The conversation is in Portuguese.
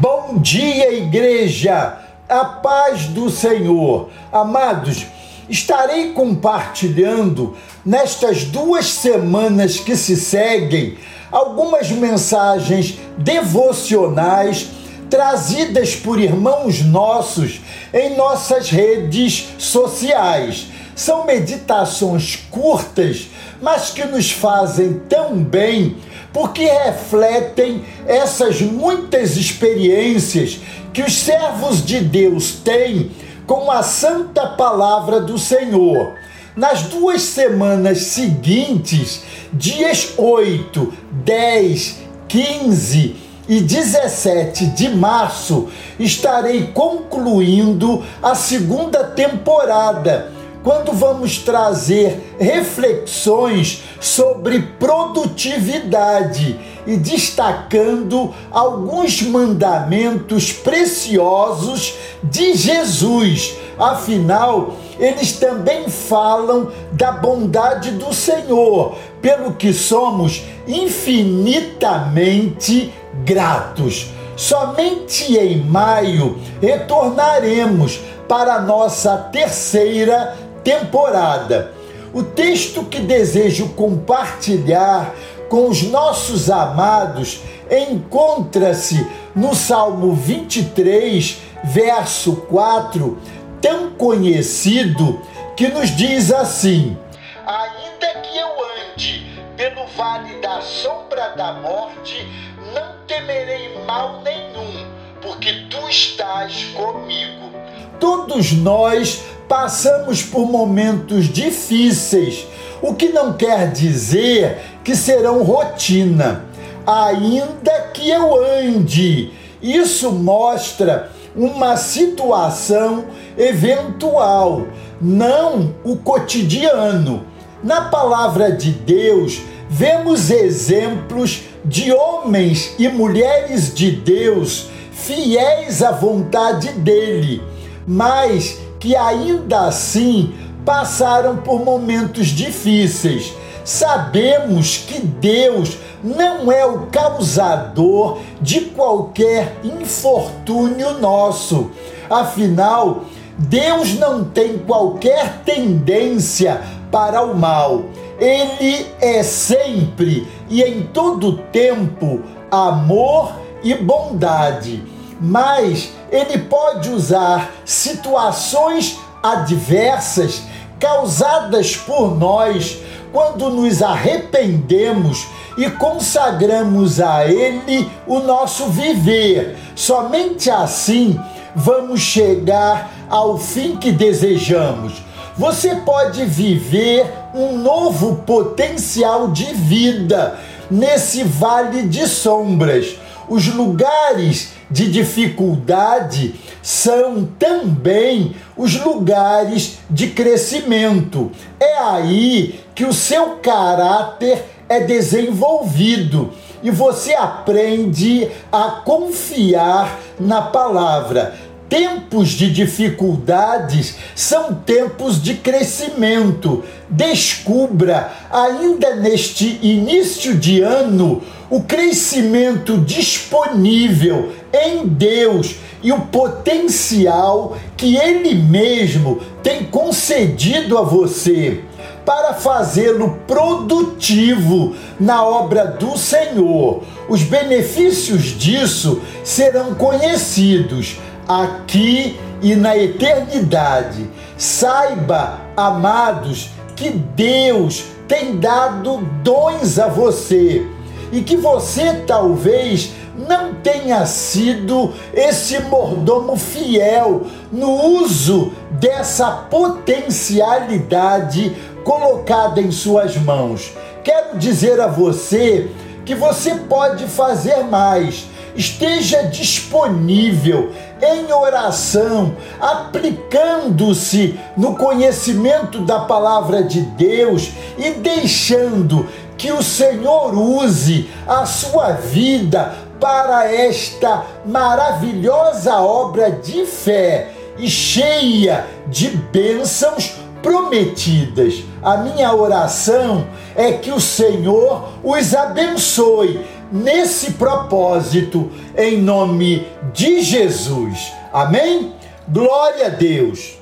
Bom dia, igreja! A paz do Senhor. Amados, estarei compartilhando nestas duas semanas que se seguem algumas mensagens devocionais trazidas por irmãos nossos em nossas redes sociais. São meditações curtas, mas que nos fazem tão bem porque refletem essas muitas experiências que os servos de Deus têm com a santa palavra do Senhor. Nas duas semanas seguintes, dias 8, 10, 15 e 17 de março, estarei concluindo a segunda temporada quando vamos trazer reflexões sobre produtividade e destacando alguns mandamentos preciosos de Jesus. Afinal, eles também falam da bondade do Senhor, pelo que somos infinitamente gratos. Somente em maio retornaremos para a nossa terceira temporada. O texto que desejo compartilhar com os nossos amados encontra-se no Salmo 23, verso 4, tão conhecido, que nos diz assim: Ainda que eu ande pelo vale da sombra da morte, não temerei mal nenhum, porque tu estás comigo. Todos nós passamos por momentos difíceis, o que não quer dizer que serão rotina. Ainda que eu ande, isso mostra uma situação eventual, não o cotidiano. Na palavra de Deus, vemos exemplos de homens e mulheres de Deus fiéis à vontade dele, mas que ainda assim passaram por momentos difíceis. Sabemos que Deus não é o causador de qualquer infortúnio nosso. Afinal, Deus não tem qualquer tendência para o mal. Ele é sempre e em todo tempo amor e bondade. Mas ele pode usar situações adversas causadas por nós quando nos arrependemos e consagramos a Ele o nosso viver. Somente assim vamos chegar ao fim que desejamos. Você pode viver um novo potencial de vida nesse vale de sombras. Os lugares de dificuldade são também os lugares de crescimento. É aí que o seu caráter é desenvolvido e você aprende a confiar na palavra. Tempos de dificuldades são tempos de crescimento. Descubra, ainda neste início de ano, o crescimento disponível em Deus e o potencial que Ele mesmo tem concedido a você para fazê-lo produtivo na obra do Senhor. Os benefícios disso serão conhecidos aqui e na eternidade. Saiba, amados, que Deus tem dado dons a você e que você talvez não tenha sido esse mordomo fiel no uso dessa potencialidade colocada em suas mãos. Quero dizer a você que você pode fazer mais. Esteja disponível em oração, aplicando-se no conhecimento da palavra de Deus e deixando que o Senhor use a sua vida para esta maravilhosa obra de fé e cheia de bênçãos prometidas. A minha oração é que o Senhor os abençoe nesse propósito, em nome de Jesus. Amém? Glória a Deus.